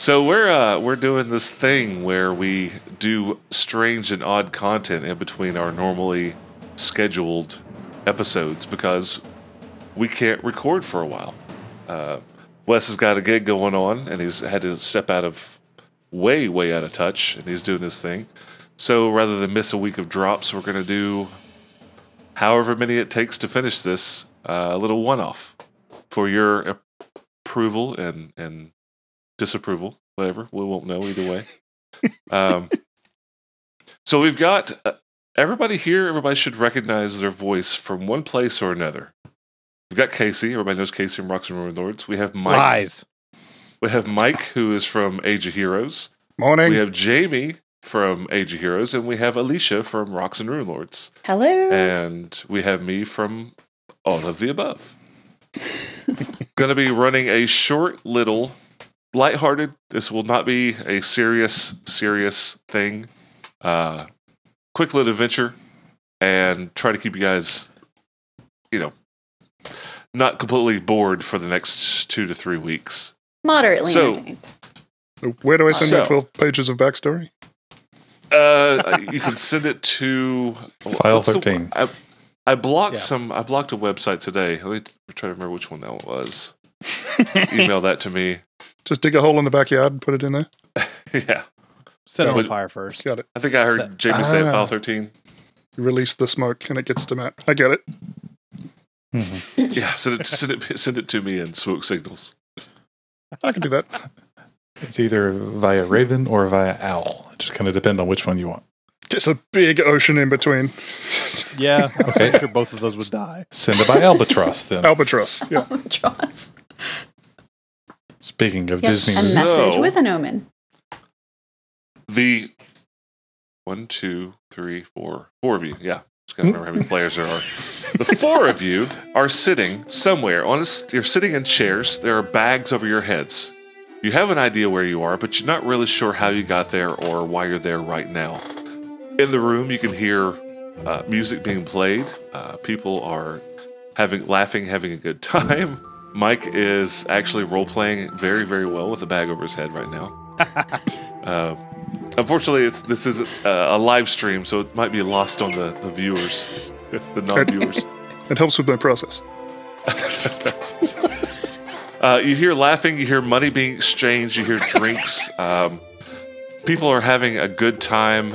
So we're uh, we're doing this thing where we do strange and odd content in between our normally scheduled episodes because we can't record for a while. Uh, Wes has got a gig going on, and he's had to step out of way way out of touch, and he's doing this thing. So rather than miss a week of drops, we're going to do however many it takes to finish this uh, little one off for your approval and and disapproval, whatever. We won't know either way. um, so we've got uh, everybody here. Everybody should recognize their voice from one place or another. We've got Casey. Everybody knows Casey from Rocks and Ruin Lords. We have Mike. Lies. We have Mike, who is from Age of Heroes. Morning. We have Jamie from Age of Heroes, and we have Alicia from Rocks and Ruin Lords. Hello. And we have me from all of the above. Going to be running a short, little, lighthearted. This will not be a serious, serious thing. Uh, quick little adventure, and try to keep you guys, you know, not completely bored for the next two to three weeks. Moderately So- entertained. Where do I send So- the 12 pages of backstory? Uh, you can send it to File what's the- 13. I, I blocked Yeah. some. I blocked a website today. Let me t- try to remember which one that was. Email that to me. Just dig a hole in the backyard and put it in there. yeah, Set it But- on fire first. Got it. I think I heard That- Jamie say it, file thirteen. You release the smoke and it gets to Matt. I get it. Mhm. Yeah, send it, send it, send it to me in smoke signals. I can do that. It's either via Raven or via Owl. It just kind of depends on which one you want. Just a big ocean in between. Yeah, Okay. I'm sure both of those would die. Send it by Albatross then. Albatross. Yeah. Albatross. Speaking of Yes, Disney, a message So- with an omen. The one, two, three, four, four of you. Yeah, just gotta remember how many players there are. The four of you are sitting somewhere on a. s- You're sitting in chairs. There are bags over your heads. You have an idea where you are, but you're not really sure how you got there or why you're there right now. In the room, you can hear uh, music being played. Uh, people are having laughing, having a good time. Mike is actually role playing very, very well with a bag over his head right now. Uh, unfortunately, it's this is a, a live stream, so it might be lost on the, the viewers, the non-viewers. It helps with my process. uh, you hear laughing, you hear money being exchanged, you hear drinks. Um, people are having a good time.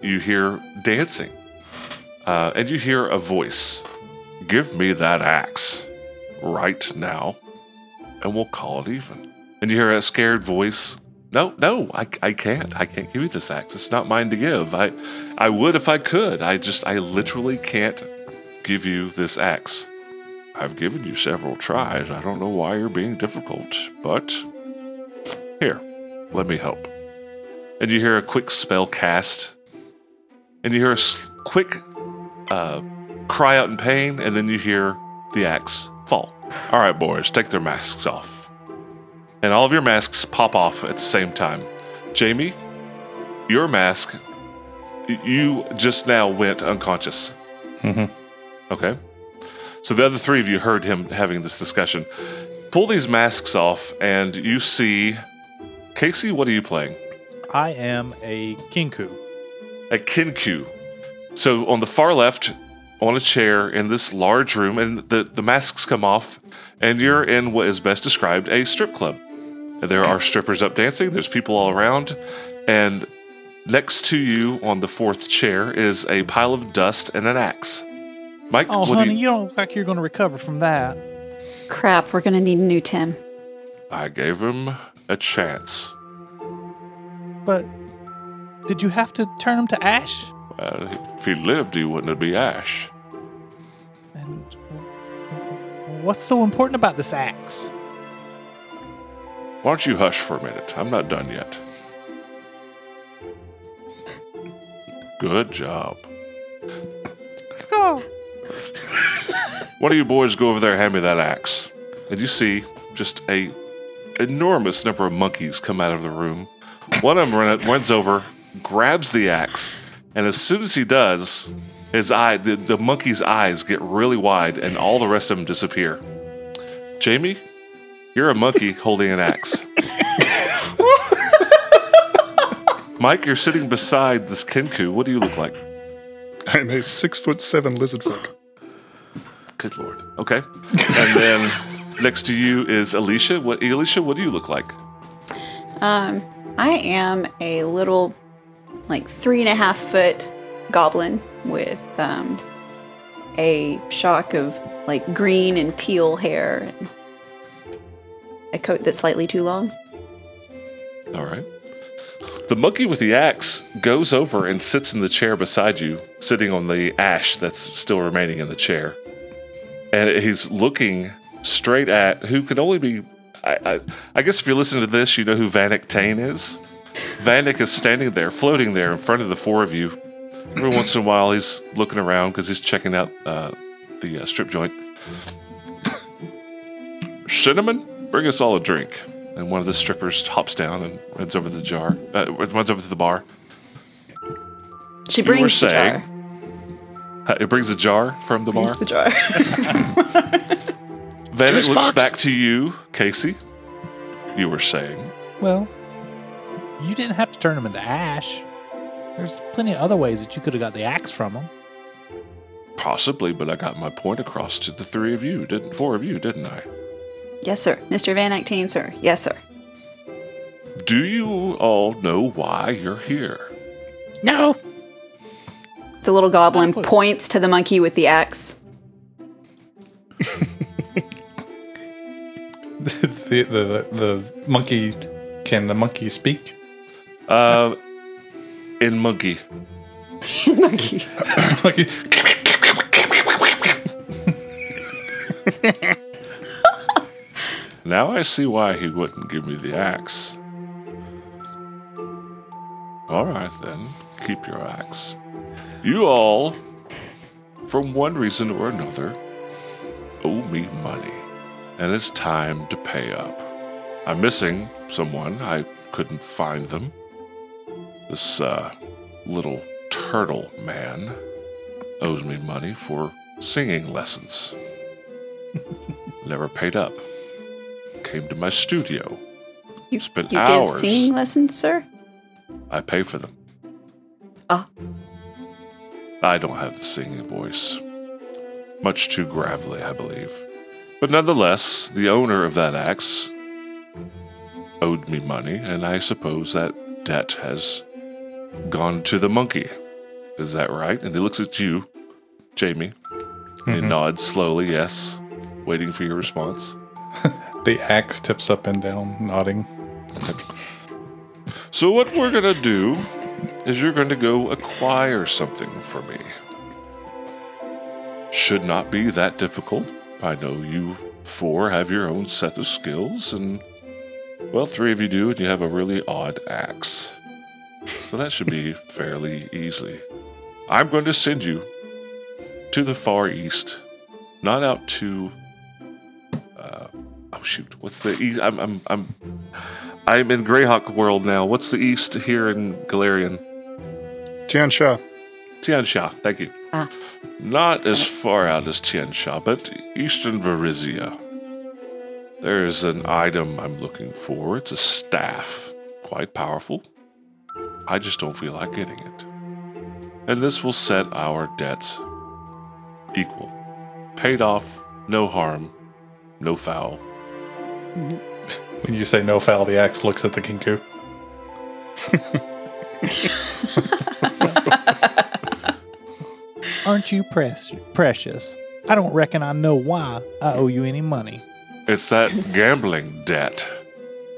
You hear dancing, uh, and you hear a voice. Give me that axe right now, and we'll call it even. And you hear a scared voice. No, no, I, I can't. I can't give you this axe. It's not mine to give. I, I would if I could. I just, I literally can't give you this axe. I've given you several tries. I don't know why you're being difficult, but here, let me help. And you hear a quick spell cast, and you hear a quick uh, cry out in pain, and then you hear the axe. All right, boys, take their masks off. And all of your masks pop off at the same time. Jamie, your mask, you just now went unconscious. Mhm. Okay. So the other three of you heard him having this discussion. Pull these masks off, and you see Casey. What are you playing? I am a kenku. A Kenku. So on the far left, on a chair in this large room, and the, the masks come off, and you're in what is best described a strip club. There are strippers up dancing, there's people all around, and next to you on the fourth chair is a pile of dust and an axe. Mike, Oh, what do honey, you, you don't look like you're going to recover from that. Crap, we're gonna need a new Tim. I gave him a chance. But did you have to turn him to ash? Well, if he lived, he wouldn't be Ash. What's so important about this axe? Why don't you hush for a minute? I'm not done yet. Good job. Oh, One of you boys go over there and hand me that axe. And you see just a enormous number of monkeys come out of the room. One of them run, runs over, grabs the axe, and as soon as he does, his eye, the, the monkey's eyes get really wide, and all the rest of them disappear. Jamie, you're a monkey holding an axe. Mike, you're sitting beside this Kenku. What do you look like? I'm a six foot seven lizard folk. Good lord. Okay. And then next to you is Alicia. What Alicia, what do you look like? Um, I am a little, like three and a half foot goblin with um, a shock of like green and teal hair and a coat that's slightly too long. All right. The monkey with the axe goes over and sits in the chair beside you, sitting on the ash that's still remaining in the chair. And he's looking straight at who can only be. I, I, I guess if you listen to this, you know who Vanek Tane is. Vanek is standing there, floating there in front of the four of you. Every once in a while, he's looking around because he's checking out uh, the uh, strip joint. Cinnamon, bring us all a drink. And one of the strippers hops down and runs over the jar. Uh, runs over to the bar. She You were brings the saying- jar. Uh, It brings a jar from the bar. The jar. Then it looks box. back to you, Casey. You were saying. Well, you didn't have to turn him into ash. There's plenty of other ways that you could have got the axe from him. Possibly, but I got my point across to the three of you, didn't four of you, didn't I? yes, sir. Mr. Vanek Tane, sir. Yes, sir. Do you all know why you're here? No. The little goblin points to the monkey with the axe. the, the the monkey can the monkey speak? Uh, in monkey. monkey. Monkey. Now I see why he wouldn't give me the axe. All right, then, keep your axe. You all, from one reason or another, owe me money, and it's time to pay up. I'm missing someone. I couldn't find them. This uh, little turtle man owes me money for singing lessons. Never paid up. Came to my studio. You, Spent you hours. give singing lessons, sir? I pay for them. Ah. I don't have the singing voice. Much too gravelly, I believe. But nonetheless, the owner of that axe owed me money, and I suppose that debt has gone to the monkey. Is that right? And he looks at you, Jamie, and Mhm. nods slowly, yes, waiting for your response. The axe tips up and down, nodding. So, what we're gonna do is you're gonna go acquire something for me. Should not be that difficult. I know you four have your own set of skills, and well, three of you do, and you have a really odd axe. So, that should be fairly easy. I'm going to send you to the far east, not out to. Uh, oh shoot! What's the east? I'm I'm I'm I'm in Greyhawk world now. What's the east here in Golarion? Tian Xia. Tiansha, thank you. Ah. Not as far out as Tian Xia, but eastern Varisia. There's an item I'm looking for. It's a staff. Quite powerful. I just don't feel like getting it. And this will set our debts equal. Paid off, no harm, no foul. When you say no foul, the axe looks at the kenku. Aren't you press- precious? I don't reckon I know why I owe you any money. It's that gambling debt.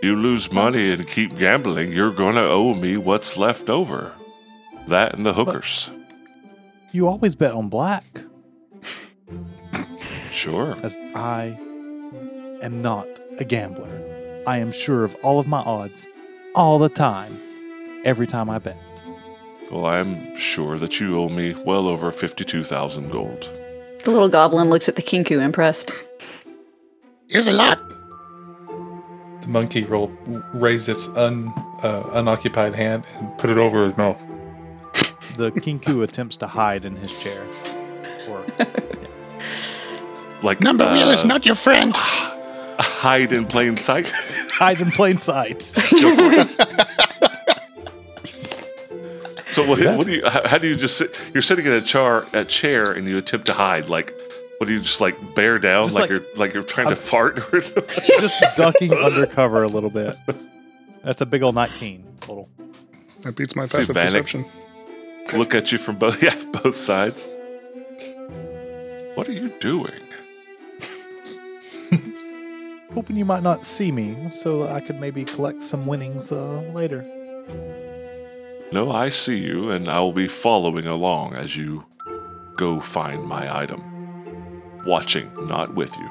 You lose money and keep gambling, you're going to owe me what's left over. That and the hookers. You always bet on black, Sure. as I am not a gambler. I am sure of all of my odds, all the time, every time I bet. Well, I'm sure that you owe me well over 52,000 gold. The little goblin looks at the kenku impressed. Is a lot. The monkey will raise its un, uh, unoccupied hand and put it over his mouth. The kenku attempts to hide in his chair. Or Like Number wheel is uh, not your friend. hide in plain sight. hide in plain sight. So what, what do you? How, how do you just sit? You're sitting in a char a chair and you attempt to hide. Like, what do you just like bear down like, like- you're like you're trying to I'm- fart? Just ducking undercover a little bit. That's a big old 19 total. That beats my See, passive Vanek. perception. Look at you from both yeah both sides. What are you doing? Hoping you might not see me, so I could maybe collect some winnings uh, later. No, I see you, and I will be following along as you go find my item. Watching, not with you.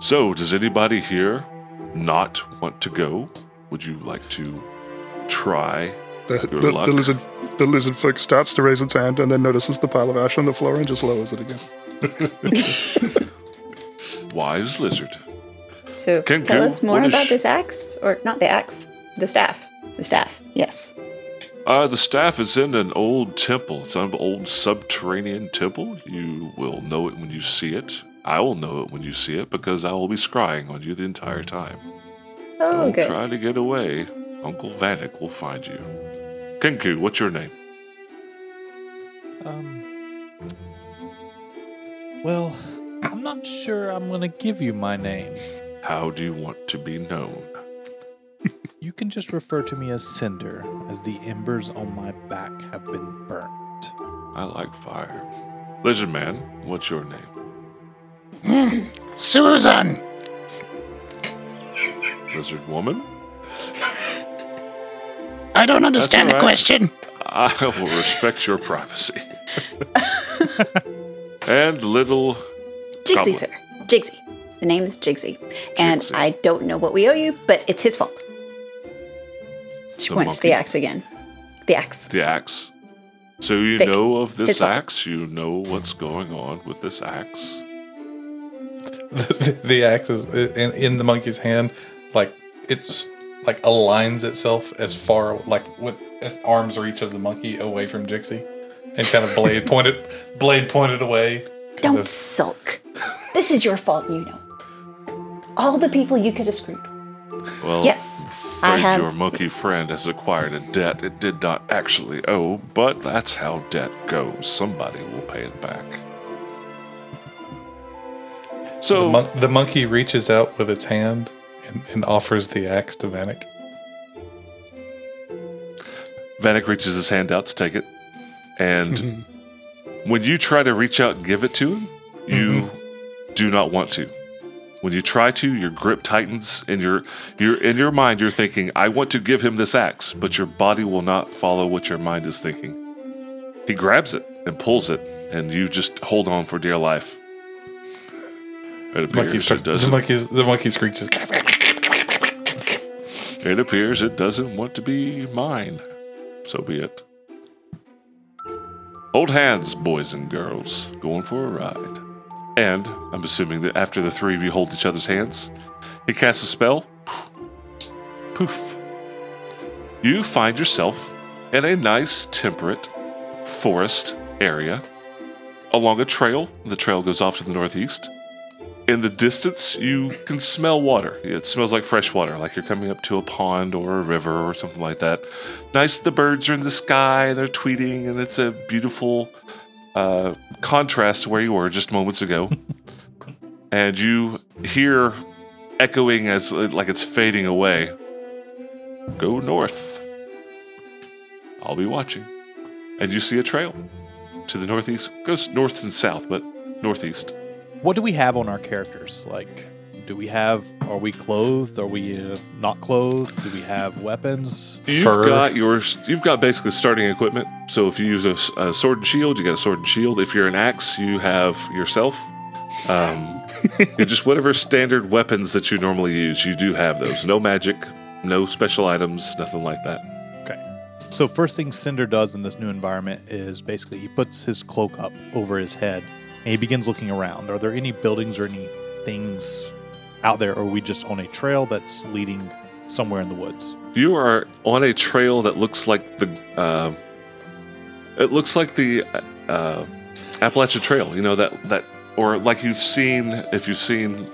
So, does anybody here not want to go? Would you like to try? The, Good the, luck. the lizard the lizard folk starts to raise its hand and then notices the pile of ash on the floor and just lowers it again. Wise lizard. So Can- tell can- us more about sh- this axe, or not the axe, the staff. The staff. Yes. Uh, the staff is in an old temple. It's an old subterranean temple. You will know it when you see it. I will know it when you see it because I will be scrying on you the entire time. Oh, Don't good. try to get away. Uncle Vanek will find you. Kenku, what's your name? Um. Well, I'm not sure I'm going to give you my name. How do you want to be known? You can just refer to me as Cinder, as the embers on my back have been burnt. I like fire. Lizard Man, what's your name? Susan. Lizard Woman? I don't understand all the question. I will respect your privacy. and little Jigsy, Goblin. sir. Jigsy. The name is Jigsy. And Jigsy. I don't know what we owe you, but it's his fault. She The points to the axe again. The axe. the axe. So you Vic, know of this his fault. axe. You know what's going on with this axe. the, the axe is in, in the monkey's hand, like it's like aligns itself as far like with its arms reach of the monkey away from Jixie, and kind of blade pointed, blade pointed away. Don't of- sulk. This is your fault, you know. All the people you could have screwed. Well, Yes, I'm afraid have- your monkey friend has acquired a debt it did not actually owe, but that's how debt goes. Somebody will pay it back. So the, mon- the monkey reaches out with its hand and, and offers the axe to Vanek. Vanek reaches his hand out to take it, and when you try to reach out and give it to him, you mm-hmm. do not want to. When you try to, your grip tightens, and you're, you're in your mind you're thinking, "I want to give him this axe," but your body will not follow what your mind is thinking. He grabs it and pulls it, and you just hold on for dear life. It The appears it the doesn't. monkey, the monkey screeches. It appears it doesn't want to be mine. So be it. Hold hands, boys and girls, going for a ride. And I'm assuming that after the three of you hold each other's hands, he casts a spell. Poof. You find yourself in a nice, temperate forest area along a trail. The trail goes off to the northeast. In the distance, you can smell water. It smells like fresh water, like you're coming up to a pond or a river or something like that. Nice, the birds are in the sky and they're tweeting, and it's a beautiful uh, contrast to where you were just moments ago. and you hear echoing as like it's fading away. Go north. I'll be watching. And you see a trail to the northeast. Goes north and south, but northeast. What do we have on our characters? Like, do we have? Are we clothed? Are we uh, not clothed? Do we have weapons? You've Fur. got your you've got basically starting equipment. So if you use a sword and shield, you got a sword and shield. If you're an axe, you have yourself. Um, just whatever standard weapons that you normally use, you do have those. No magic, no special items, nothing like that. Okay. So first thing Cinder does in this new environment is basically he puts his cloak up over his head and he begins looking around. Are there any buildings or any things out there, or are we just on a trail that's leading somewhere in the woods? You are on a trail that looks like the. Uh, it looks like the uh, Appalachian Trail. You know that that, or like you've seen if you've seen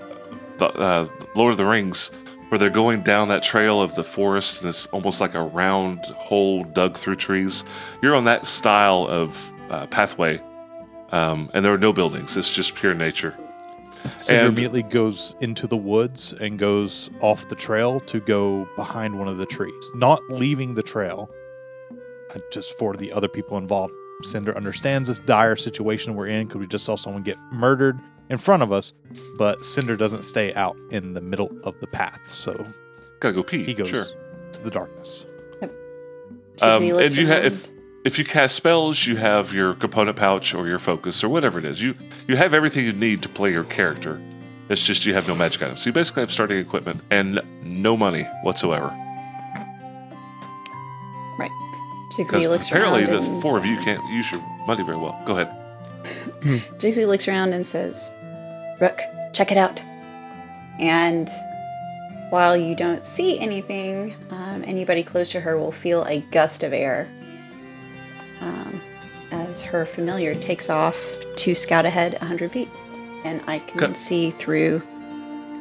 the uh, Lord of the Rings, where they're going down that trail of the forest and it's almost like a round hole dug through trees. You're on that style of uh, pathway, um, and there are no buildings. It's just pure nature. Cinder And- immediately goes into the woods and goes off the trail to go behind one of the trees, not leaving the trail. uh, Just for the other people involved, Cinder understands this dire situation we're in because we just saw someone get murdered in front of us, but Cinder doesn't stay out in the middle of the path, so Gotta go pee. he goes Sure. to the darkness. Um, and you have if if you cast spells, you have your component pouch or your focus or whatever it is. You you have everything you need to play your character. It's just you have no magic items. So you basically have starting equipment and no money whatsoever. Right. Jigsy Because looks apparently around the and, four of you can't use your money very well. Go ahead. Jigsy looks around and says, Rook, check it out. And while you don't see anything, um, anybody close to her will feel a gust of air um, as her familiar takes off to scout ahead 100 feet. And I can Okay. see through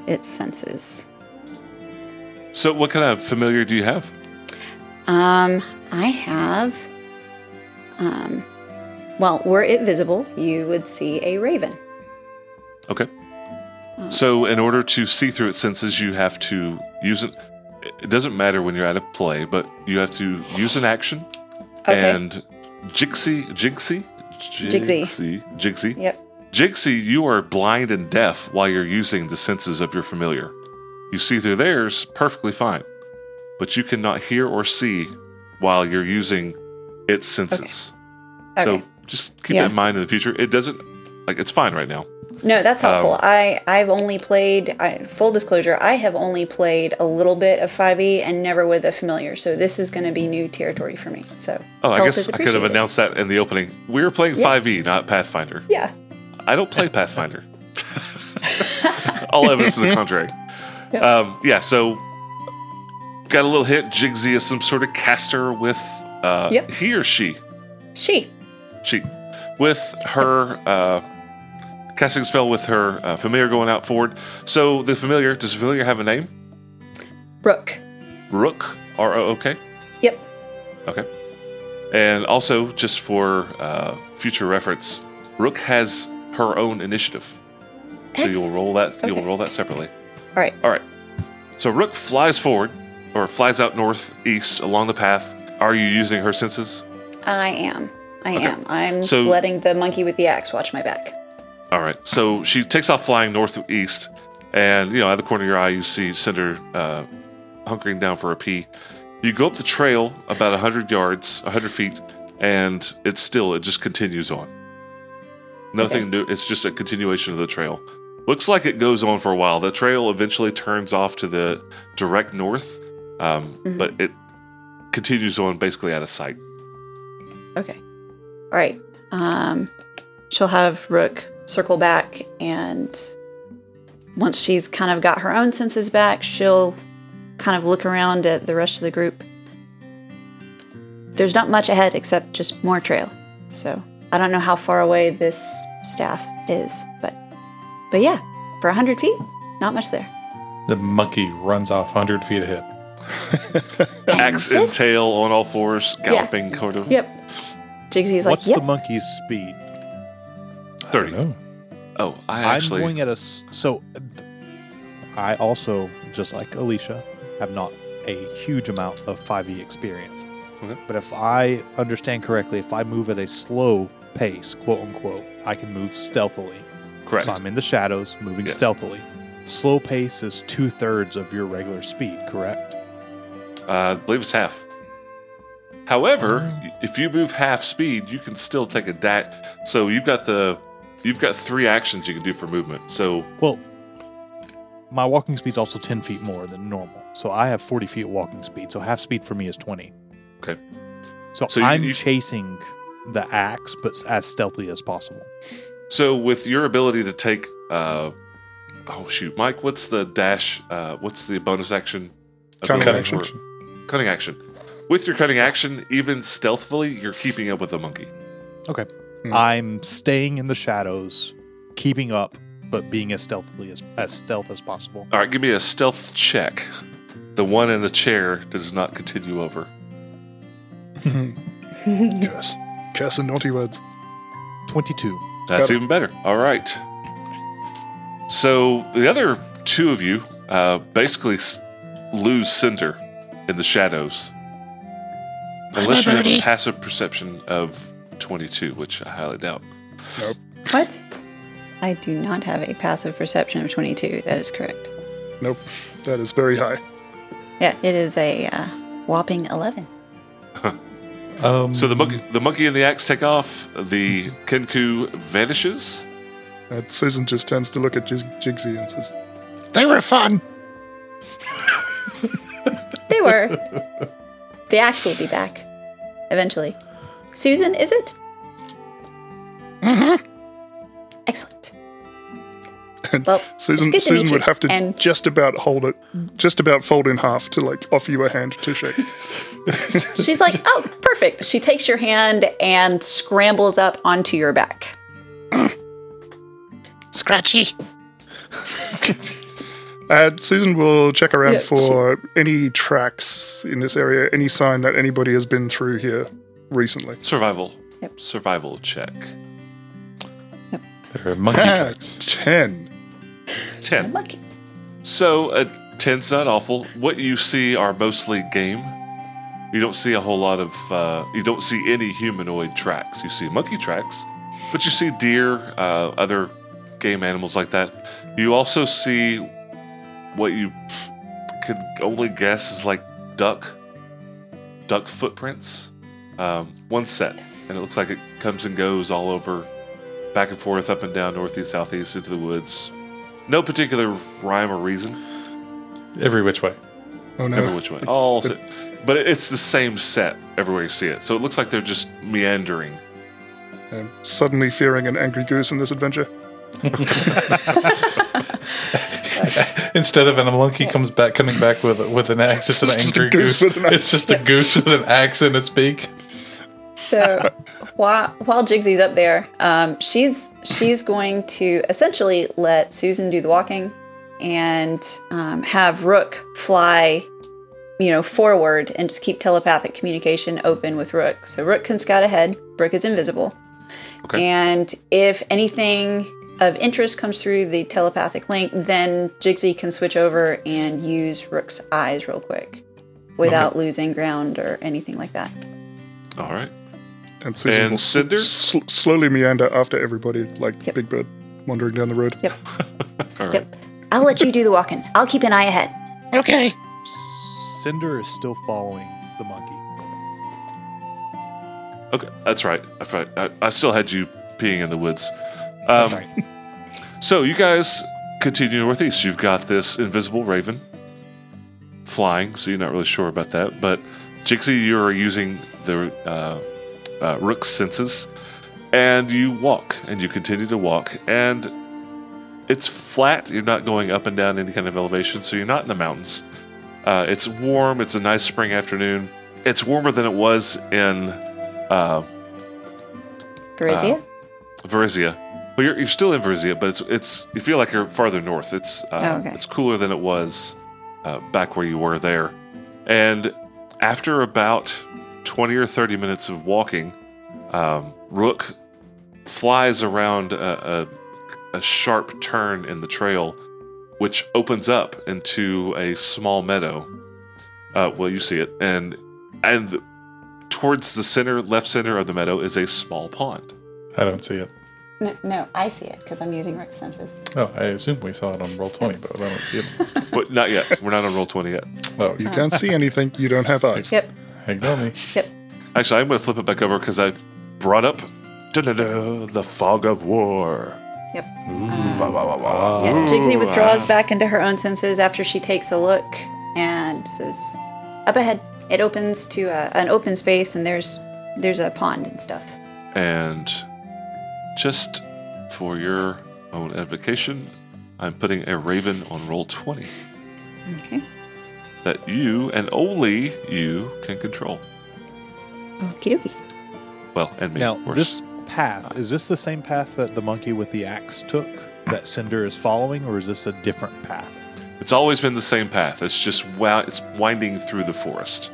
its senses. So what kind of familiar do you have? Um, I have. Um, well, were it visible, you would see a raven. Okay. So in order to see through its senses, you have to use it. It doesn't matter when you're at a play, but you have to use an action. Okay. And Jixie, Jixie. Jigsy, Jigsy, Yep. Jigsy, you are blind and deaf while you're using the senses of your familiar. You see through theirs perfectly fine, but you cannot hear or see while you're using its senses. Okay. So just keep Yeah. that in mind in the future. It doesn't like it's fine right now. No, that's helpful. Um, I I've only played. I, full disclosure, I have only played a little bit of 5e and never with a familiar. So this is going to be new territory for me. So Oh, I guess I could have announced that in the opening. We were playing Yeah. 5e, not Pathfinder. Yeah. I don't play Pathfinder. All evidence to the contrary. Um, yeah, so got a little hit. Jigsy is some sort of caster with uh, Yep. he or she, She. she, with her uh, casting a spell with her uh, familiar going out forward. So the familiar does the familiar have a name? Rook. Rook, R O O K. Yep. Okay. And also, just for uh, future reference, Rook has her own initiative. So you'll roll that. You'll roll that separately. All right. All right. So Rook flies forward, or flies out northeast along the path. Are you using her senses? I am. I Okay. am. I'm So- letting the monkey with the axe watch my back. All right. So she takes off flying northeast, and you know, out of the corner of your eye, you see Cinder uh, hunkering down for a pee. You go up the trail about hundred yards, hundred feet, and it's still. It just continues on. Nothing new. It's just a continuation of the trail. Looks like it goes on for a while. The trail eventually turns off to the direct north, um, Mhm. but it continues on basically out of sight. Okay. All right. Um, she'll have Rook circle back, and once she's kind of got her own senses back, she'll kind of look around at the rest of the group. There's not much ahead except just more trail. So I don't know how far away this staff is, but but yeah, for a hundred feet, not much there. The monkey runs off 100 feet ahead. Axe and this- tail on all fours, galloping, kind of. Yep. Jigsy's like, What's yep. the monkey's speed? Thirty. No. Oh, I I'm actually. going at a. so. I also, just like Alicia, have not a huge amount of 5e experience. Okay. But if I understand correctly, if I move at a slow pace, quote unquote, I can move stealthily. correct. So I'm in the shadows, moving Yes. stealthily. Slow pace is two thirds of your regular speed, correct? Uh, I believe it's half. However, if you move half speed, you can still take a dash. So you've got the, you've got three actions you can do for movement. So Well, my walking speed's also 10 feet more than normal. So I have 40 feet walking speed. So half speed for me is 20. Okay. So, So I'm you- chasing the axe, but as stealthily as possible. So with your ability to take, uh, oh shoot, Mike, what's the dash? Uh, what's the bonus action? Cunning ability action. for- Cunning action. With your cunning action, even stealthily, you're keeping up with the monkey. Okay. Hmm. I'm staying in the shadows, keeping up, but being as stealthily as, as stealth as possible. All right, give me a stealth check. the one in the chair does not continue over. Curse. Curse and naughty words. 22. That's Better. even better. All right. So the other two of you uh, basically s- lose Cinder in the shadows. Unless you have a passive perception of 22, which I highly doubt. Nope. What? I do not have a passive perception of 22. That is correct. Nope. That is very high. Yeah, it is a uh, whopping 11. Um, So the monkey, the monkey and the axe take off. The Kenku vanishes. And Susan just turns to look at Jig- Jigsy and says, They were fun. They were. the axe will be back eventually. Susan, is it? Mm-hmm. Excellent. Well, Susan, it's good to meet Susan would you, have to and- just about hold it, just about fold in half to like offer you a hand to shake. she's like, oh, perfect. She takes your hand and scrambles up onto your back. Scratchy. Uh, Susan will check around Yeah, for any tracks in this area, any sign that anybody has been through here recently. Survival. Yep. Survival check. there are monkey tracks. Ten. 10. Monkey. So, uh, 10's not awful. What you see are mostly game. You don't see a whole lot of, uh, you don't see any humanoid tracks. You see monkey tracks, but you see deer, uh, other game animals like that. You also see what you could only guess is like duck, duck footprints. Um, one set, and it looks like it comes and goes all over, back and forth, up and down, northeast, southeast, into the woods. No particular rhyme or reason. Every which way. Oh no. Every which way. All set. But it's the same set everywhere you see it. So it looks like they're just meandering. I'm suddenly fearing an angry goose in this adventure. Instead of and the monkey comes back coming back with with an axe, it's an just a angry goose goose. an It's just a goose with an axe in its beak. So while while Jigsy's up there, um, she's she's going to essentially let Susan do the walking and um, have Rook fly, you know, forward and just keep telepathic communication open with Rook. So Rook can scout ahead. Rook is invisible, Okay. and if anything of interest comes through the telepathic link, then Jigsy can switch over and use Rook's eyes real quick without losing ground or anything like that. All right. And Susan And will Cinder? sl- slowly meander after everybody, like Yep. Big Bird wandering down the road. Yep. All right. Yep. I'll let you do the walking. I'll keep an eye ahead. Okay. Cinder is still following the monkey. Okay. That's right. I, I, I still had you peeing in the woods. Um, Sorry. So you guys continue northeast. You've got this invisible raven flying, so you're not really sure about that. But Jixie, you're using the uh, uh, rook's senses, and you walk, and you continue to walk, and it's flat. You're not going up and down any kind of elevation, so you're not in the mountains. Uh, it's warm. It's a nice spring afternoon. It's warmer than it was in uh, Varisia? Varisia. Well, you're, you're still in Varisia, but it's it's you feel like you're farther north. It's uh, Oh, okay. it's cooler than it was uh, back where you were there. And after about twenty or thirty minutes of walking, um, Rook flies around a, a, a sharp turn in the trail, which opens up into a small meadow. Uh, well, you see it, and and towards the center, left center of the meadow is a small pond. I don't see it. no, no, I see it because I'm using Rick's senses. Oh, I assume we saw it on roll twenty, but I don't see it. But not yet. We're not on roll twenty yet. Oh, You can't see anything. You don't have eyes. Yep. Ignore me. Yep. Actually, I'm going to flip it back over because I brought up the fog of war. Yep. Wah, wah, wah, wah. Yeah, Jigsy withdraws ah. back into her own senses after she takes a look and says, "Up ahead." It opens to a, an open space, and there's there's a pond and stuff. And just for your own edification, I'm putting a raven on roll 20 Okay. That you and only you can control. Okie dokie. Well, and me. Now, of this path, is this the same path that the monkey with the axe took that Cinder is following, or is this a different path? It's always been the same path. It's just wow, it's winding through the forest.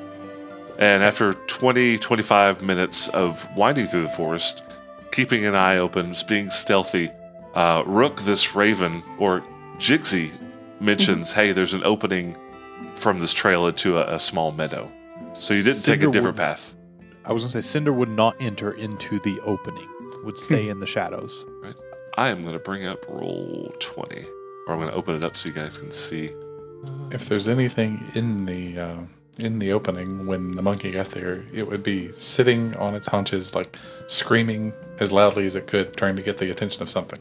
And after 20, 25 minutes of winding through the forest, keeping an eye open, being stealthy, uh, Rook, this raven, or Jigsy, mentions, hey, there's an opening from this trail into a, a small meadow. So you didn't take a different would- path. I was gonna say Cinder would not enter into the opening. Would stay in the shadows. I am going to bring up roll 20, or I'm going to open it up so you guys can see. If there's anything in the uh, in the opening when the monkey got there, it would be sitting on its haunches, like screaming as loudly as it could, trying to get the attention of something.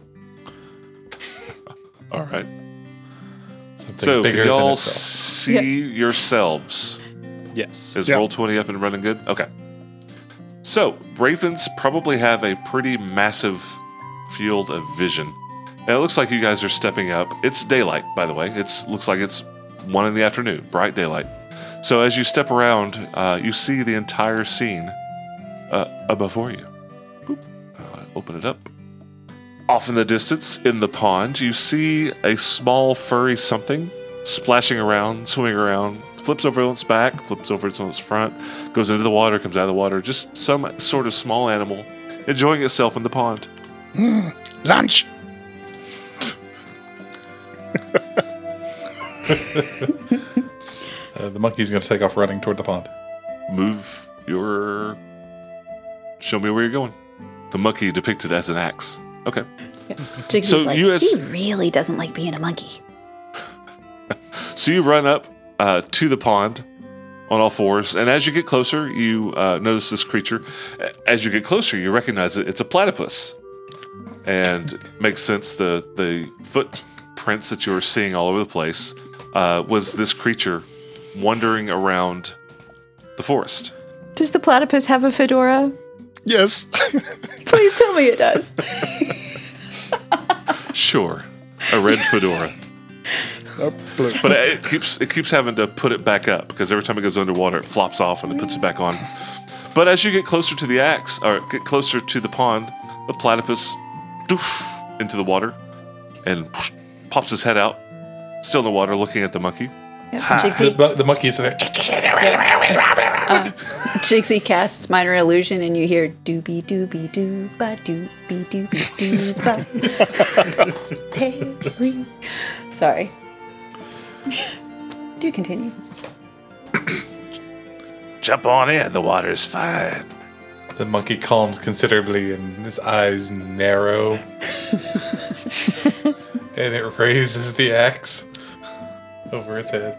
All right. Something So, bigger can than y'all itself. see yourselves? Yes. Is Yeah. roll 20 up and running good? Okay. So, ravens probably have a pretty massive field of vision. And it looks like you guys are stepping up. It's daylight, by the way. It's looks like it's one in the afternoon, bright daylight. So as you step around, uh, you see the entire scene uh, uh, before you. Boop. Uh, open it up. Off in the distance, in the pond, you see a small furry something splashing around, swimming around, flips over on its back, flips over on its front, goes into the water, comes out of the water. Just some sort of small animal enjoying itself in the pond. Lunch. Uh, the monkey's going to take off running toward the pond. Move your. Show me where you're going. The monkey depicted as an axe. Okay. Jigsy's So like, you as- he really doesn't like being a monkey. So you run up uh, to the pond on all fours, and as you get closer, you uh, notice this creature. As you get closer, you recognize it. It's a platypus, and makes sense. The the footprints that you were seeing all over the place uh, was this creature wandering around the forest. Does the platypus have a fedora? Yes. Please tell me it does. Sure, a red fedora. But it keeps it keeps having to put it back up because every time it goes underwater, it flops off and it puts it back on. But as you get closer to the axe or get closer to the pond, the platypus doof into the water and whoosh, pops his head out, still in the water, looking at the monkey. Yep, The, Jigsy, mon- the monkey's there. uh, Jigsy casts minor illusion, and you hear doobie doobie doo ba doobie doobie doo ba. Perry. Sorry. Do continue. Jump on in, the water's fine. The monkey calms considerably and his eyes narrow. and it raises the axe over its head.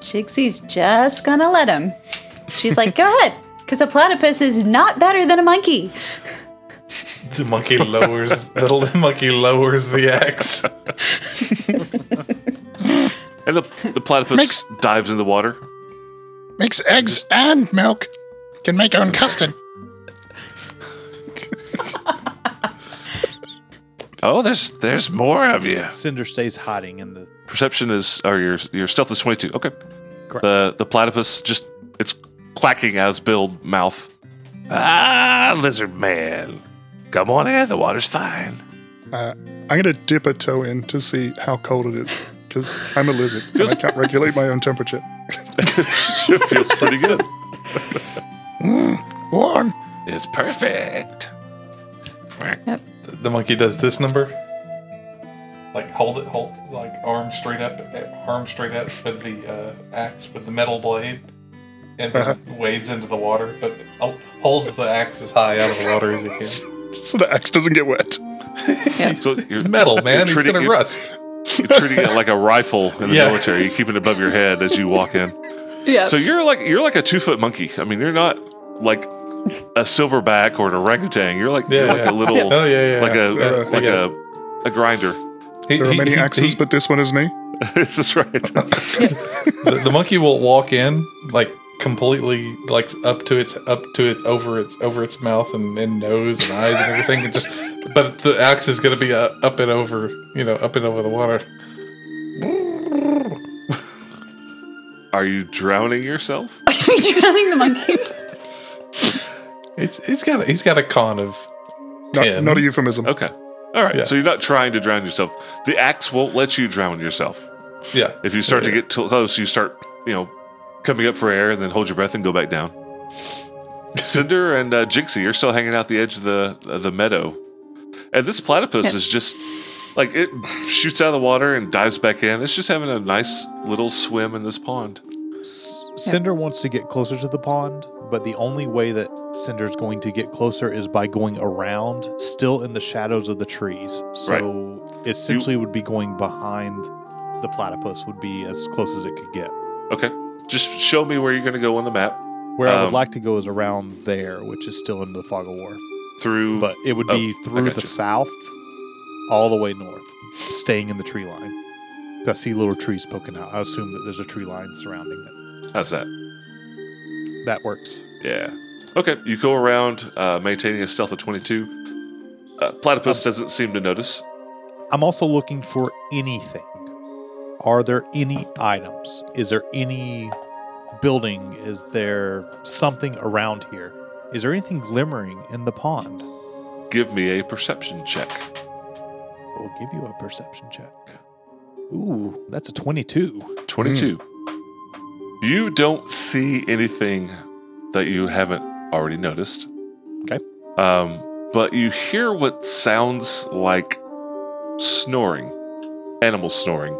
Jigsy's just gonna let him. She's like, go ahead, because a platypus is not better than a monkey. The monkey lowers the little monkey lowers the axe. And the, the platypus Makes- dives in the water. Makes eggs and milk. Can make own custard. Oh, there's there's more of you. Cinder stays hiding in the. Perception is or your your stealth is twenty two. Okay. Correct. The the platypus just it's quacking out its build mouth. Ah, lizard man. Come on in, the water's fine. Uh, I'm going to dip a toe in to see how cold it is because I'm a lizard and I can't regulate my own temperature. it feels pretty good. Warm. It's perfect. The, the monkey does this number. Like hold it, hold like arm straight up, arm straight up with the uh, axe with the metal blade, and then Uh-huh. wades into the water, but uh, holds the axe as high out of the water as he can. So the axe doesn't get wet. So you're, It's metal, man. You're He's treating- gonna you're- rust. you're treating it like a rifle in the Yeah. military. You keep it above your head as you walk in. Yeah. So you're like you're like a two foot monkey. I mean, you're not like a silverback or an orangutan. You're like you're like yeah. a little Oh yeah, yeah. like a yeah, like yeah. a a grinder. He- There are he- many he- axes, he- but this one is me. this is right. the, the monkey will walk in like completely like up to its up to its over its over its mouth and, and nose and eyes and everything and just but the axe is going to be uh, up and over you know up and over the water Are you drowning yourself? Are you drowning the monkey? it's he's got a, he's got a con of Not, not a euphemism. Okay. All right. Yeah. So you're not trying to drown yourself. The axe won't let you drown yourself. Yeah. If you start to Yeah. get too close, you start, you know, coming up for air and then hold your breath and go back down. Cinder and uh, Jinxie, you're still hanging out the edge of the of the meadow, and this platypus is just like it shoots out of the water and dives back in. It's just having a nice little swim in this pond. S- Cinder wants to get closer to the pond, but the only way that Cinder's going to get closer is by going around, still in the shadows of the trees. So essentially, it would be going behind the platypus. Would be as close as it could get. Okay, just show me where you're going to go on the map Where I Um, would like to go is around there, which is still into the fog of war. through. But it would Oh, be I through the you. south, all the way north, staying in the tree line. I see little trees poking out. I assume that there's a tree line surrounding it. how's that? That works. Yeah. Okay, you go around uh, maintaining a stealth of 22. Uh, platypus doesn't seem to notice. I'm also looking for anything. Are there any items? Is there any building? Is there something around here? Is there anything glimmering in the pond? Give me a perception check. We'll give you a perception check. Ooh, that's a 22. 22. You don't see anything that you haven't already noticed. Okay. Um, but you hear what sounds like snoring, animal snoring,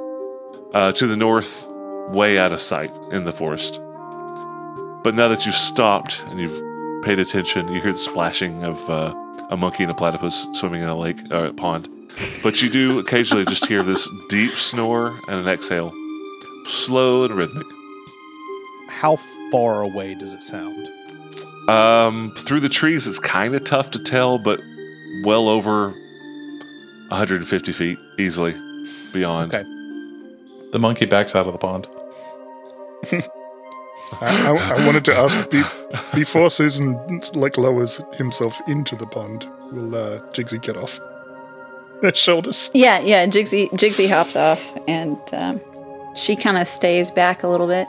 uh, to the north, way out of sight in the forest. But now that you've stopped and you've paid attention, you hear the splashing of uh, a monkey and a platypus swimming in a lake or a pond. But you do occasionally just hear this deep snore and an exhale, slow and rhythmic. How far away does it sound? Um, through the trees, it's kind of tough to tell, but well over 150 feet easily beyond. Okay. The monkey backs out of the pond. I, I, I wanted to ask be, before Susan like lowers himself into the pond, will uh, Jigsy get off their shoulders? Yeah, yeah. Jigsy Jigsy hops off, and um, she kind of stays back a little bit.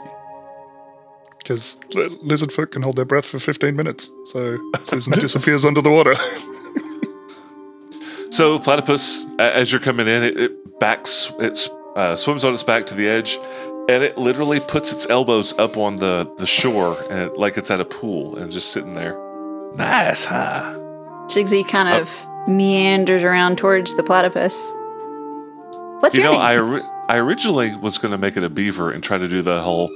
Because li- lizard folk can hold their breath for 15 minutes, so Susan disappears under the water. So platypus, as you're coming in, it, it backs, it uh, swims on its back to the edge, and it literally puts its elbows up on the the shore, and it, like it's at a pool, and just sitting there. Nice, huh? Jigsy kind Oh. of meanders around towards the platypus. What's you your know, name? I ori- I originally was going to make it a beaver and try to do the whole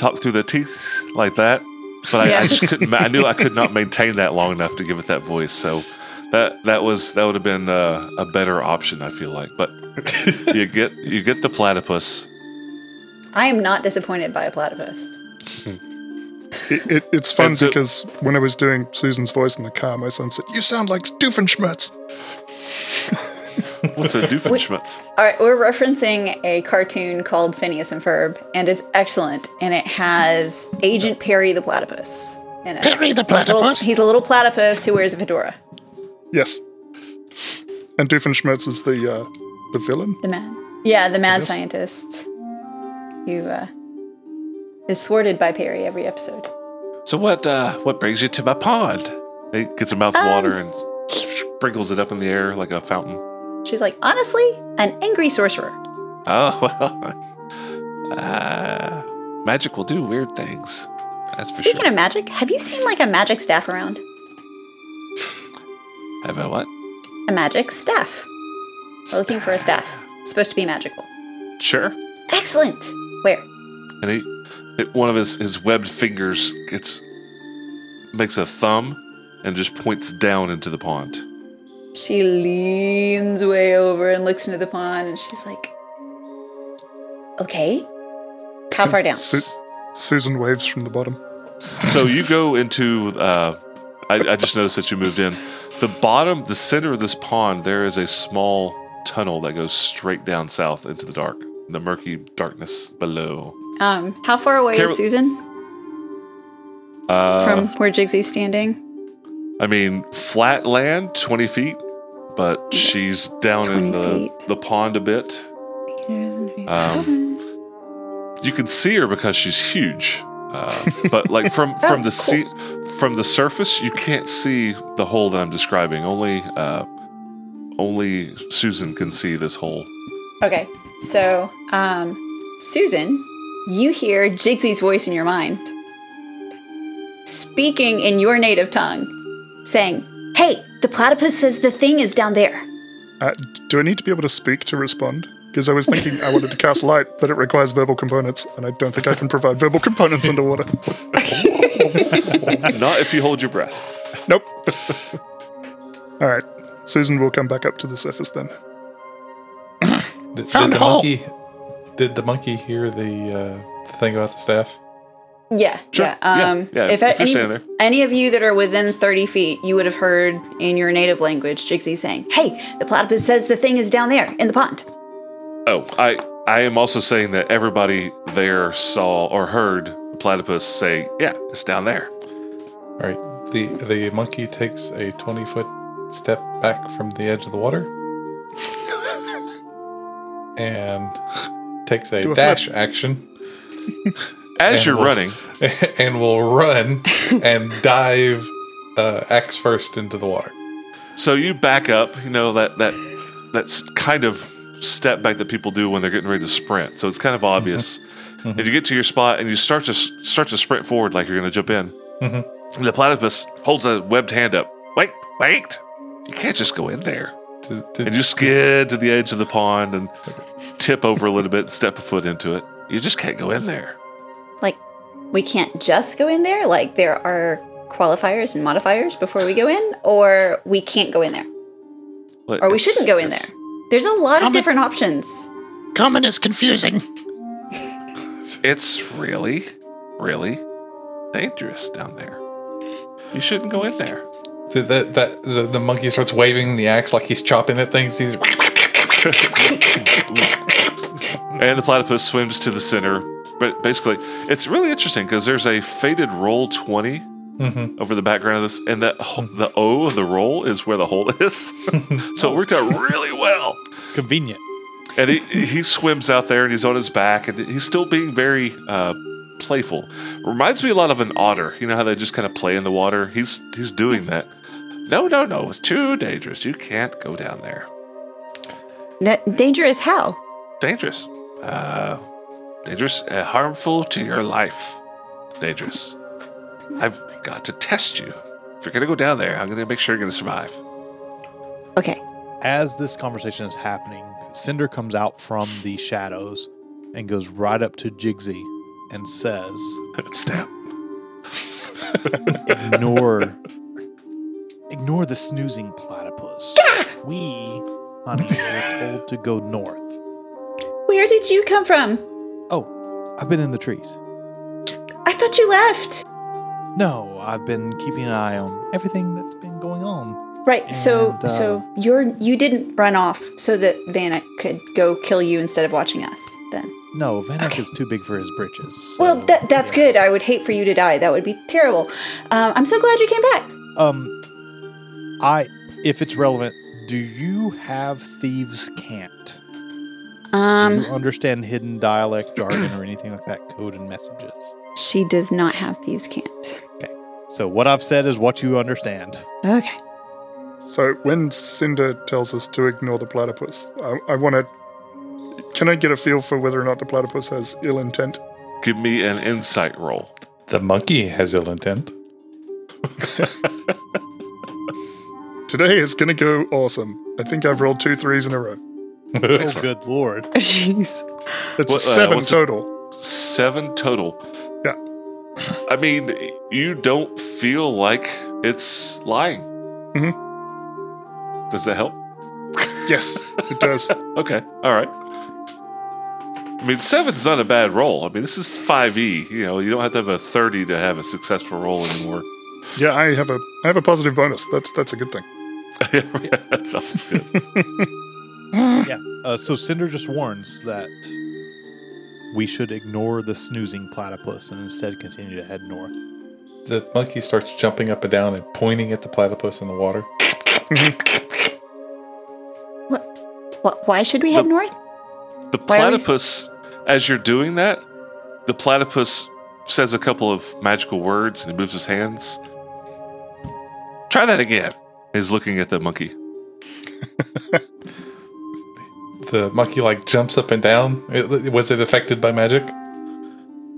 talk through the teeth like that, but I, Yeah. I just couldn't. I knew I could not maintain that long enough to give it that voice. So that that was that would have been uh, a better option. I feel like, but you get you get the platypus. I am not disappointed by a platypus. It, it, it's fun so- because when I was doing Susan's voice in the car, my son said, You sound like Doofenshmirtz. What's a Doofenshmirtz? All right, we're referencing a cartoon called Phineas and Ferb, and it's excellent. And it has Agent Perry the platypus. In it. Perry the He's a little- platypus? He's a little platypus who wears a fedora. Yes. And Doofenshmirtz is the uh, the villain. The mad, yeah, the mad scientist who uh, is thwarted by Perry every episode. So what uh, what brings you to my pond? He gets a mouth of Um, water and sprinkles it up in the air like a fountain. She's like, honestly, an angry sorcerer. Oh well, uh, magic will do weird things. That's for Speaking sure. of magic, have you seen like a magic staff around? Have a what? A magic staff. We're looking for a staff. It's supposed to be magical. Sure. Excellent. Where? And he, it, one of his his webbed fingers gets makes a thumb and just points down into the pond. She leans way over and looks into the pond, and she's like, "Okay, how far down?" Su- Susan waves from the bottom. So you go into. Uh, I, I just noticed that you moved in. The bottom, the center of this pond, there is a small tunnel that goes straight down south into the dark, the murky darkness below. Um, how far away Carol- is Susan Uh, from where Jigsy's standing? I mean, flat land, 20 feet, but she's down in the, feet. the pond a bit. Um, you can see her because she's huge. Uh, but like from from the sea, from the surface, you can't see the hole that I'm describing. Only uh, only Susan can see this hole. okay, So, um, Susan, you hear Jigsy's voice in your mind, speaking in your native tongue, saying, "Hey, the platypus says the thing is down there." Uh, do I need to be able to speak to respond? Because I was thinking I wanted to cast light, but it requires verbal components, and I don't think I can provide verbal components underwater. Not if you hold your breath. nope. All right. Susan will come back up to the surface then. Did, Found did the the hole. monkey? Did the monkey hear the, uh, the thing about the staff? Yeah, Sure. yeah. Yeah, Um, yeah, if if any, there. any of you that are within 30 feet, you would have heard in your native language Jigsy saying, Hey, the platypus says the thing is down there in the pond. Oh, I I am also saying that everybody there saw or heard the platypus say, "Yeah, it's down there." All right. The the monkey takes a twenty foot step back from the edge of the water, and takes a a dash flip. action, As you're we'll- running, and will run and dive uh, axe first into the water. so you back up. You know that that that's kind of step back that people do when they're getting ready to sprint. So it's kind of obvious. And you get to your spot and you start to start to sprint forward like you're going to jump in. Mhm. The platypus holds a webbed hand up. Wait, wait! You can't just go in there. Did- did- And you skid to the edge of the pond and tip over a little bit and step a foot into it. You just can't go in there. Like, we can't just go in there. Like, there are qualifiers and modifiers before we go in, or we can't go in there, But or we shouldn't go in there. There's a lot of different options. Comment is confusing. It's really, really dangerous down there. You shouldn't go in there. did that, that the, the monkey starts waving the axe like he's chopping at things. He's And the platypus swims to the center. But basically, it's really interesting because there's a faded Roll20 Mhm. over the background of this, and that the O of the roll is where the hole is. so it worked out really well. Convenient. And he, he swims out there and he's on his back and he's still being very uh, playful. Reminds me a lot of an otter. You know how they just kind of play in the water? He's he's doing that. No, no, no. It's too dangerous. You can't go down there. N- dangerous how? Dangerous. Uh, dangerous. Uh, harmful to your life. Dangerous. I've got to test you. If you're going to go down there, I'm going to make sure you're going to survive. Okay. As this conversation is happening, Cinder comes out from the shadows and goes right up to Jigsy and says, Snap. Ignore Ignore the snoozing platypus. We, honey, were told to go north. Where did you come from? Oh, I've been in the trees. I thought you left. No, I've been keeping an eye on everything that's been going on. Right. so, uh, so you're you didn't run off so that Vanek could go kill you instead of watching us. Then. No, Vanek Okay. is too big for his britches. Well, that that's yeah. good. I would hate for you to die. That would be terrible. Um, I'm so glad you came back. Um, I, if it's relevant, do you have thieves' cant? Do Um, you understand hidden dialect, jargon, or anything like that? Code and messages. she does not have thieves' cant. Okay. So what I've said is what you understand. Okay. So when Cinder tells us to ignore the platypus, I, I want to. Can I get a feel for whether or not the platypus has ill intent? Give me an insight roll. the monkey has ill intent. Today is going to go awesome. I think I've rolled two threes in a row. Oh, good lord! Jeez. It's What, uh, seven what's it- total. Seven total. Yeah. I mean, you don't feel like it's lying. Mhm. Does that help? Yes, it does. Okay. All right. I mean, seven's not a bad roll. I mean, this is 5e. You know, you don't have to have a 30 to have a successful roll anymore. yeah, I have a I have a positive bonus. That's that's a good thing. that sounds good. Yeah. Uh, so Cinder just warns that we should ignore the snoozing platypus and instead continue to head north. The monkey starts jumping up and down and pointing at the platypus in the water. What? Why should we head The- north? The Why are we platypus, as you're doing that, the platypus says a couple of magical words and he moves his hands. Try that again. He's looking at the monkey. the monkey like jumps up and down. It, was it affected by magic?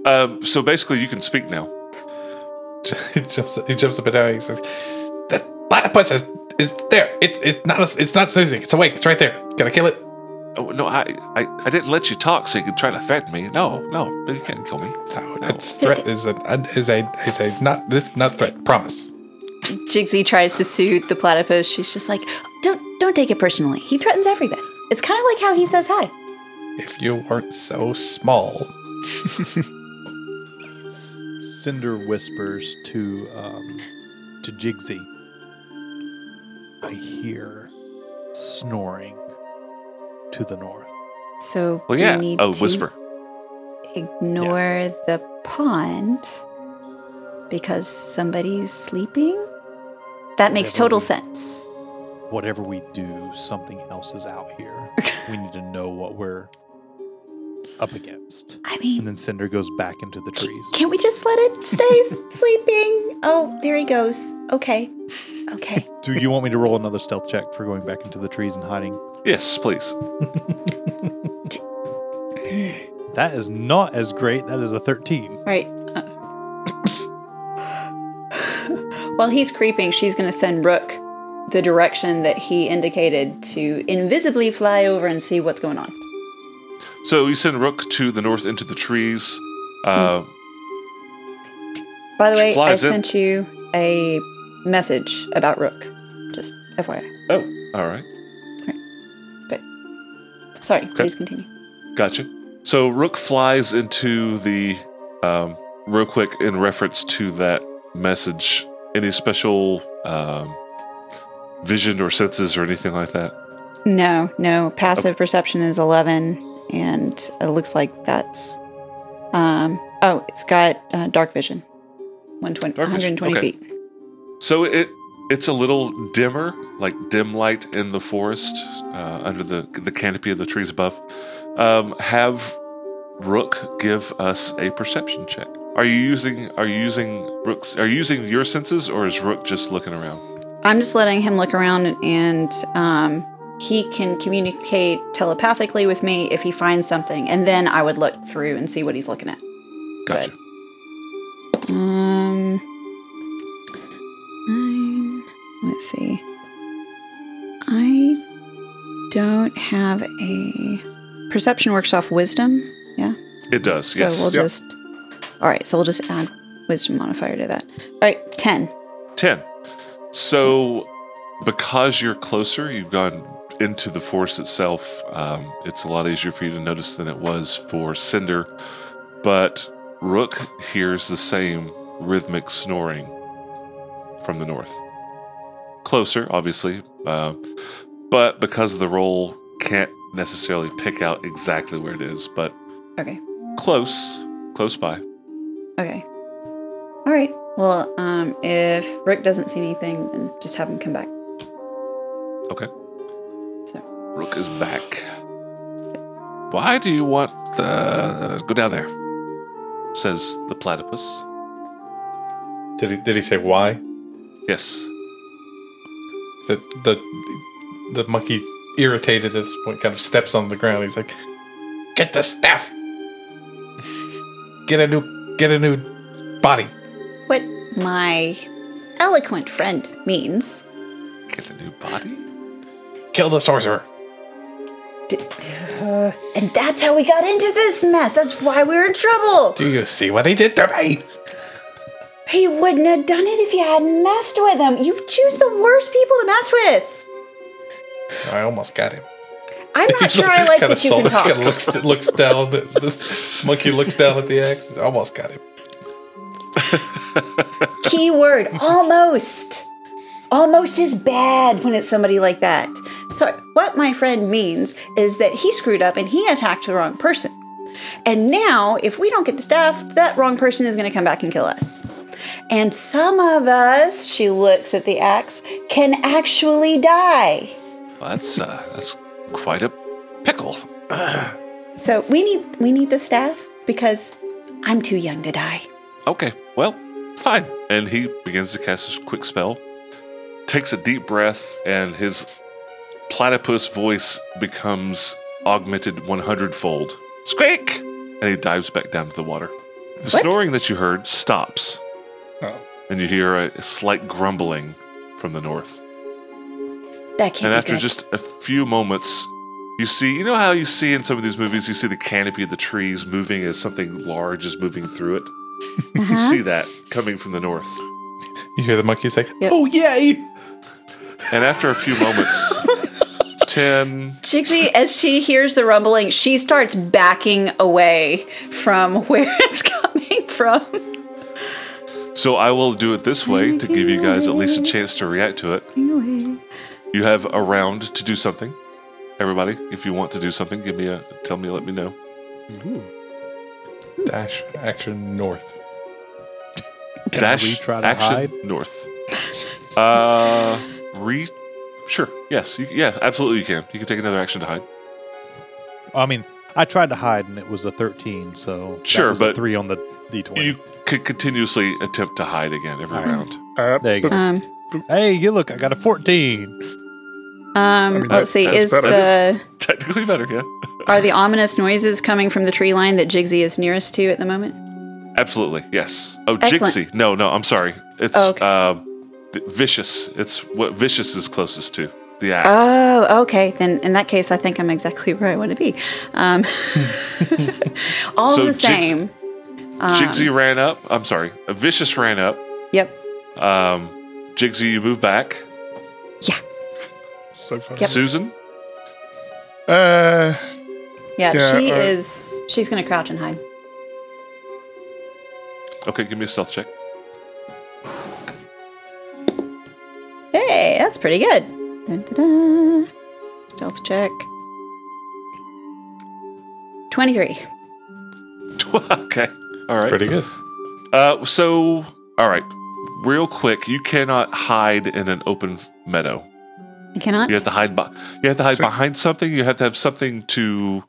Um, so basically, you can speak now. he jumps. He jumps up and down. He says, "The platypus is, is there. It's it's not a, it's not snoozing. It's awake. It's right there. Can I kill it? Oh no, I, I I didn't let you talk so you could try to threaten me. No, no, you can't kill me. No, no. Threat is a is a is a not this not threat. Promise. Jigsy tries to soothe the platypus. She's just like, "Don't don't take it personally. He threatens everybody. It's kind of like how he says hi." If you weren't so small. Cinder whispers to um, to Jigsy. I hear snoring to the north. So Well, yeah. we need Oh, to whisper. ignore the pond because somebody's sleeping. That makes Whatever total we- sense. Whatever we do, something else is out here. we need to know what we're up against. I mean, And then Cinder goes back into the trees. can't we just let it stay sleeping? Oh, there he goes. Okay. Okay. Do you want me to roll another stealth check for going back into the trees and hiding? Yes, please. That is not as great. That is a 13. Right. Uh, While he's creeping, she's going to send Rook the direction that he indicated to invisibly fly over and see what's going on. So you send Rook to the north into the trees. Uh, By the way, I in. sent you a message about Rook. Just FYI. Oh, all right, But Sorry, please continue. gotcha. So Rook flies into the um, real quick in reference to that message. Any special um, vision or senses or anything like that? No, no. Passive perception is 11, and it looks like that's. Um, oh, it's got uh, dark vision. 120, Dark vision, 120 okay. feet. So it it's a little dimmer, like dim light in the forest uh, under the the canopy of the trees above. Um, have Rook give us a perception check. Are you using Are you using Rook's? Are you using your senses, or is Rook just looking around? I'm just letting him look around, and um, he can communicate telepathically with me if he finds something, and then I would look through and see what he's looking at. Gotcha. Um, nine. Let's see. I don't have a perception works off wisdom. Yeah. It does. So yes. we'll Yep. just. All right. So we'll just add wisdom modifier to that. All right. Ten. 10. So, because you're closer, you've gone into the forest itself. Um, it's a lot easier for you to notice than it was for Cinder. But Rook hears the same rhythmic snoring from the north. Closer, obviously. Uh, but because the roll can't necessarily pick out exactly where it is, but Okay. close, close by. Okay. All right. Well, um, if Rick doesn't see anything, then just have him come back. Okay. So Rook is back. Why do you want the go down there? Says the platypus. Did he did he say why? Yes. The the the monkey irritated at this point kind of steps on the ground. He's like, "Get the staff. Get a new get a new body." What my eloquent friend means. Get a new body. Kill the sorcerer. D- uh, and that's how we got into this mess. That's why we were in trouble. Do you see what he did to me? He wouldn't have done it if you hadn't messed with him. You choose the worst people to mess with. I almost got him. I'm not sure I like that you can talk. looks looks down. The monkey looks down at the axe. Almost got him. Keyword almost. Almost is bad when it's somebody like that. So, what my friend means is that he screwed up and he attacked the wrong person. And now, if we don't get the staff, that wrong person is going to come back and kill us. And some of us, she looks at the axe, can actually die. Well, that's uh, that's quite a pickle. So we need we need the staff because I'm too young to die. Okay, well, fine. And he begins to cast a quick spell, takes a deep breath, and his platypus voice becomes augmented 100 fold. Squeak! And he dives back down to the water. The What? snoring that you heard stops, Oh. and you hear a slight grumbling from the north. That can't And be after good. just a few moments, you see, you know how you see in some of these movies, you see the canopy of the trees moving as something large is moving through it? You Uh-huh. see that coming from the north. You hear the monkey say, Yep. "Oh yay!" And after a few moments, Tim Jigsy, as she hears the rumbling, she starts backing away from where it's coming from. So I will do it this way to give you guys at least a chance to react to it. You have a round to do something. Everybody, if you want to do something, give me a tell me, let me know. Dash action north. Dash we try to action hide? north. Uh, re. Sure. Yes. You, yeah. Absolutely. You can. You can take another action to hide. I mean, I tried to hide and it was a 13, so that Sure, was a but three on the d20. You could continuously attempt to hide again every All right. round. Uh, There you go. Um, hey, you look, I got a 14. um, mean, let's see. Is better. the Technically better. Yeah. are the ominous noises coming from the tree line that Jigsy is nearest to at the moment? Absolutely. Yes. Oh, Excellent. Jigsy. No, no. I'm sorry. It's Oh, okay. uh, th- vicious. It's what vicious is closest to the axe. Oh, okay. Then in that case, I think I'm exactly where I want to be. Um, all So the Jigs- same. Um, Jigsy ran up. I'm sorry. A vicious ran up. Yep. Um, Jigsy, you move back. Yeah. so far. Yep. Susan. Uh, Yeah. Yeah, she uh, is. She's gonna crouch and hide. Okay, give me a stealth check. Hey, that's pretty good. Dun, dun, dun. Stealth check. Twenty-three. okay. All right. Pretty good. Uh, so, all right. Real quick, you cannot hide in an open meadow. You cannot. You have to hide. Be- you have to hide So- behind something. You have to have something to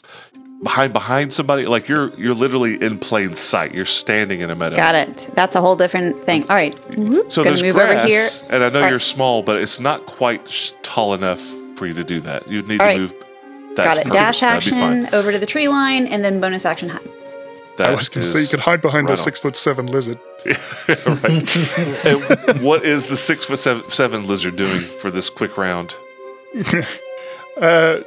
behind behind somebody. Like you're you're literally in plain sight. You're standing in a meadow. Got it. That's a whole different thing. All right. So Gonna there's move grass, over here. and I know All you're small, but it's not quite tall enough for you to do that. You'd need All to right. move. Got it. perfect. Dash That'd be fine. action over to the tree line, and then bonus action hide. That I was going to say you could hide behind right a six foot seven lizard. right. and what is the six foot seven, seven lizard doing for this quick round? Uh,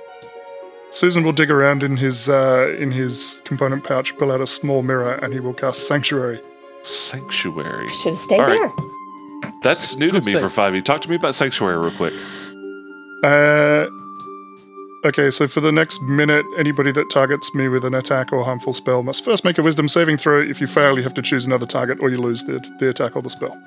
Susan will dig around in his uh, in his component pouch, pull out a small mirror, and he will cast Sanctuary. Sanctuary. Should have stayed All right. there. That's new to me for 5e. Talk to me about Sanctuary real quick. Uh, okay, so for the next minute, anybody that targets me with an attack or harmful spell must first make a Wisdom saving throw. If you fail, you have to choose another target, or you lose the, the attack or the spell.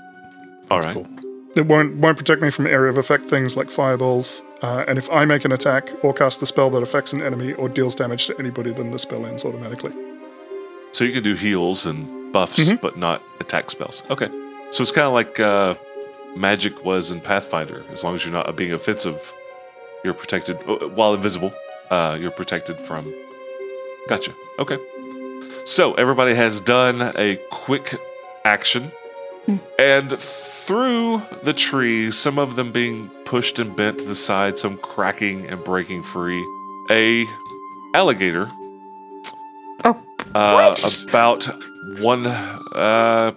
All right. Cool. It won't won't protect me from area of effect things like fireballs. Uh, and if I make an attack or cast a spell that affects an enemy or deals damage to anybody, then the spell ends automatically. So you can do heals and buffs, Mhm. but not attack spells. Okay. So it's kind of like uh, magic was in Pathfinder. As long as you're not being offensive, you're protected. uh, While invisible, uh, you're protected from. Gotcha. Okay. So everybody has done a quick action. And through the trees, some of them being pushed and bent to the side, some cracking and breaking free, a alligator Oh, uh, about one uh,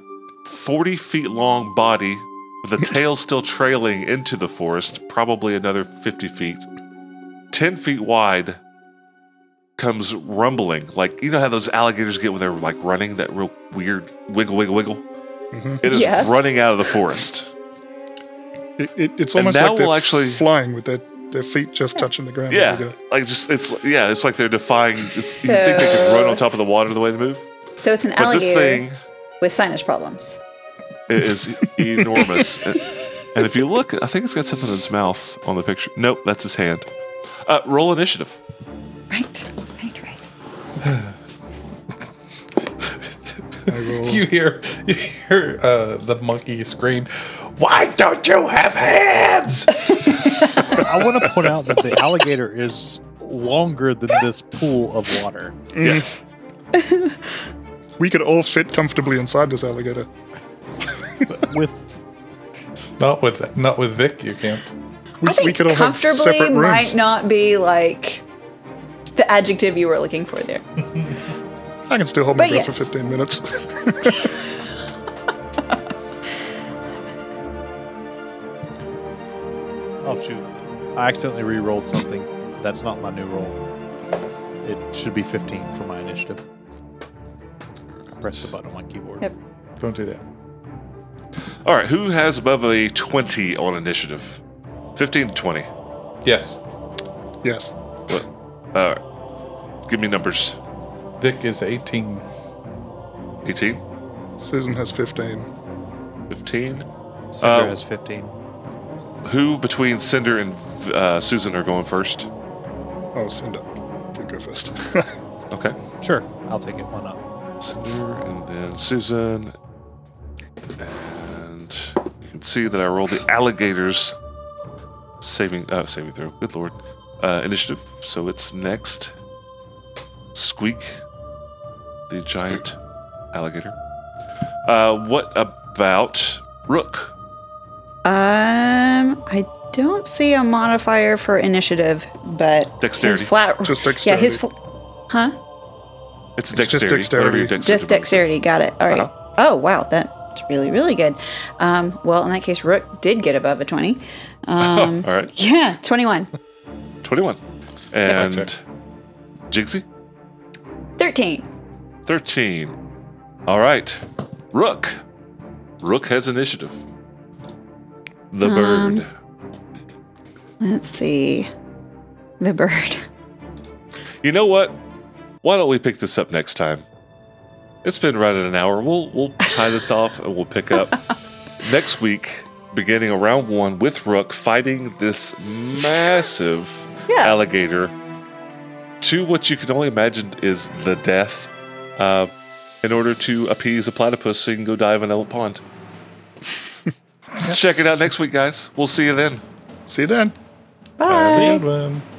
40 feet long body with the tail still trailing into the forest, probably another 50 feet, 10 feet wide, comes rumbling. Like, you know how those alligators get when they're like running, that real weird wiggle, wiggle, wiggle? Mhm. It is Yeah. running out of the forest. It, it, it's almost like they're we'll actually- flying with their, their feet just touching the ground. Yeah. Like, just, it's, yeah, it's like they're defying. It's, you think they could run on top of the water the way they move? So it's an But this alligator thing. with sinus problems. It is enormous. and, and if you look, I think it's got something in its mouth on the picture. Nope, that's his hand. Uh, roll initiative. Right. Right. Right. I will- You hear you hear uh, the monkey scream, "Why don't you have hands?" I want to point out that the alligator is longer than this pool of water. Yes. we could all fit comfortably inside this alligator. But with not with not with Vic, you can't. We, I think we could all have comfortably separate might not be like the adjective you were looking for there. I can still hold my But breath yes. for 15 minutes. Oh shoot! I accidentally re-rolled something. That's not my new roll. It should be 15 for my initiative. I pressed the button on my keyboard. Yep. Don't do that. All right, who has above a 20 on initiative? 15 to 20. Yes. yes. What? All right. Give me numbers. Vic is 18. 18, Susan has 15. 15. Cinder Uh, has 15. Who between Cinder and uh, Susan are going first? Oh, Cinder. it. Can go first. Okay. Sure, I'll take it. One up. Cinder and then Susan. And you can see that I rolled the alligators saving uh, saving throw. Good lord. Uh, initiative. So it's next. Squeak, the giant alligator. Uh, what about Rook? Um, I don't see a modifier for initiative, but Dexterity. His flat, Just dexterity. Yeah, his fl- huh? It's It's just dexterity. dexterity. your dexterity Just bonus is. dexterity. Got it. All right. Uh-huh. Oh wow, that's really really good. Um, well, in that case, Rook did get above a twenty. Um, All right. yeah, twenty-one. 21. And check. Jigsy? 13. 13. All right. Rook. Rook has initiative. The Um, bird. Let's see. The bird. You know what? Why don't we pick this up next time? It's been right at an hour. We'll we'll tie this off and we'll pick up next week, beginning of round one with Rook fighting this massive Yeah. alligator to what you can only imagine is the death, uh, in order to appease a platypus so you can go dive in Ellen Pond. Check it out next week, guys. We'll see you then. See you then. Have a Bye.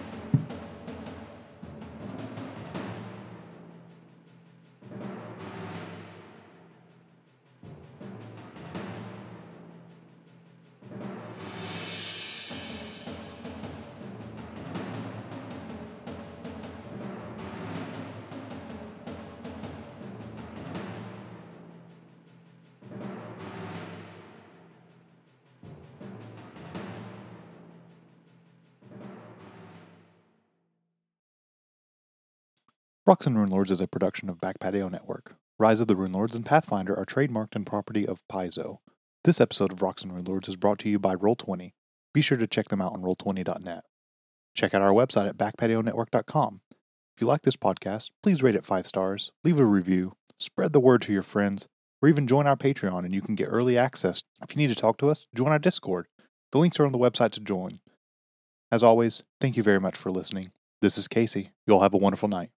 Rocks and Rune Lords is a production of Back Patio Network. Rise of the Runelords and Pathfinder are trademarked and property of Paizo. This episode of Rocks and Rune Lords is brought to you by Roll20. Be sure to check them out on roll20.net. Check out our website at backpationetwork.com. If you like this podcast, please rate it five stars, leave a review, spread the word to your friends, or even join our Patreon and you can get early access. If you need to talk to us, join our Discord. The links are on the website to join. As always, thank you very much for listening. This is Casey. You all have a wonderful night.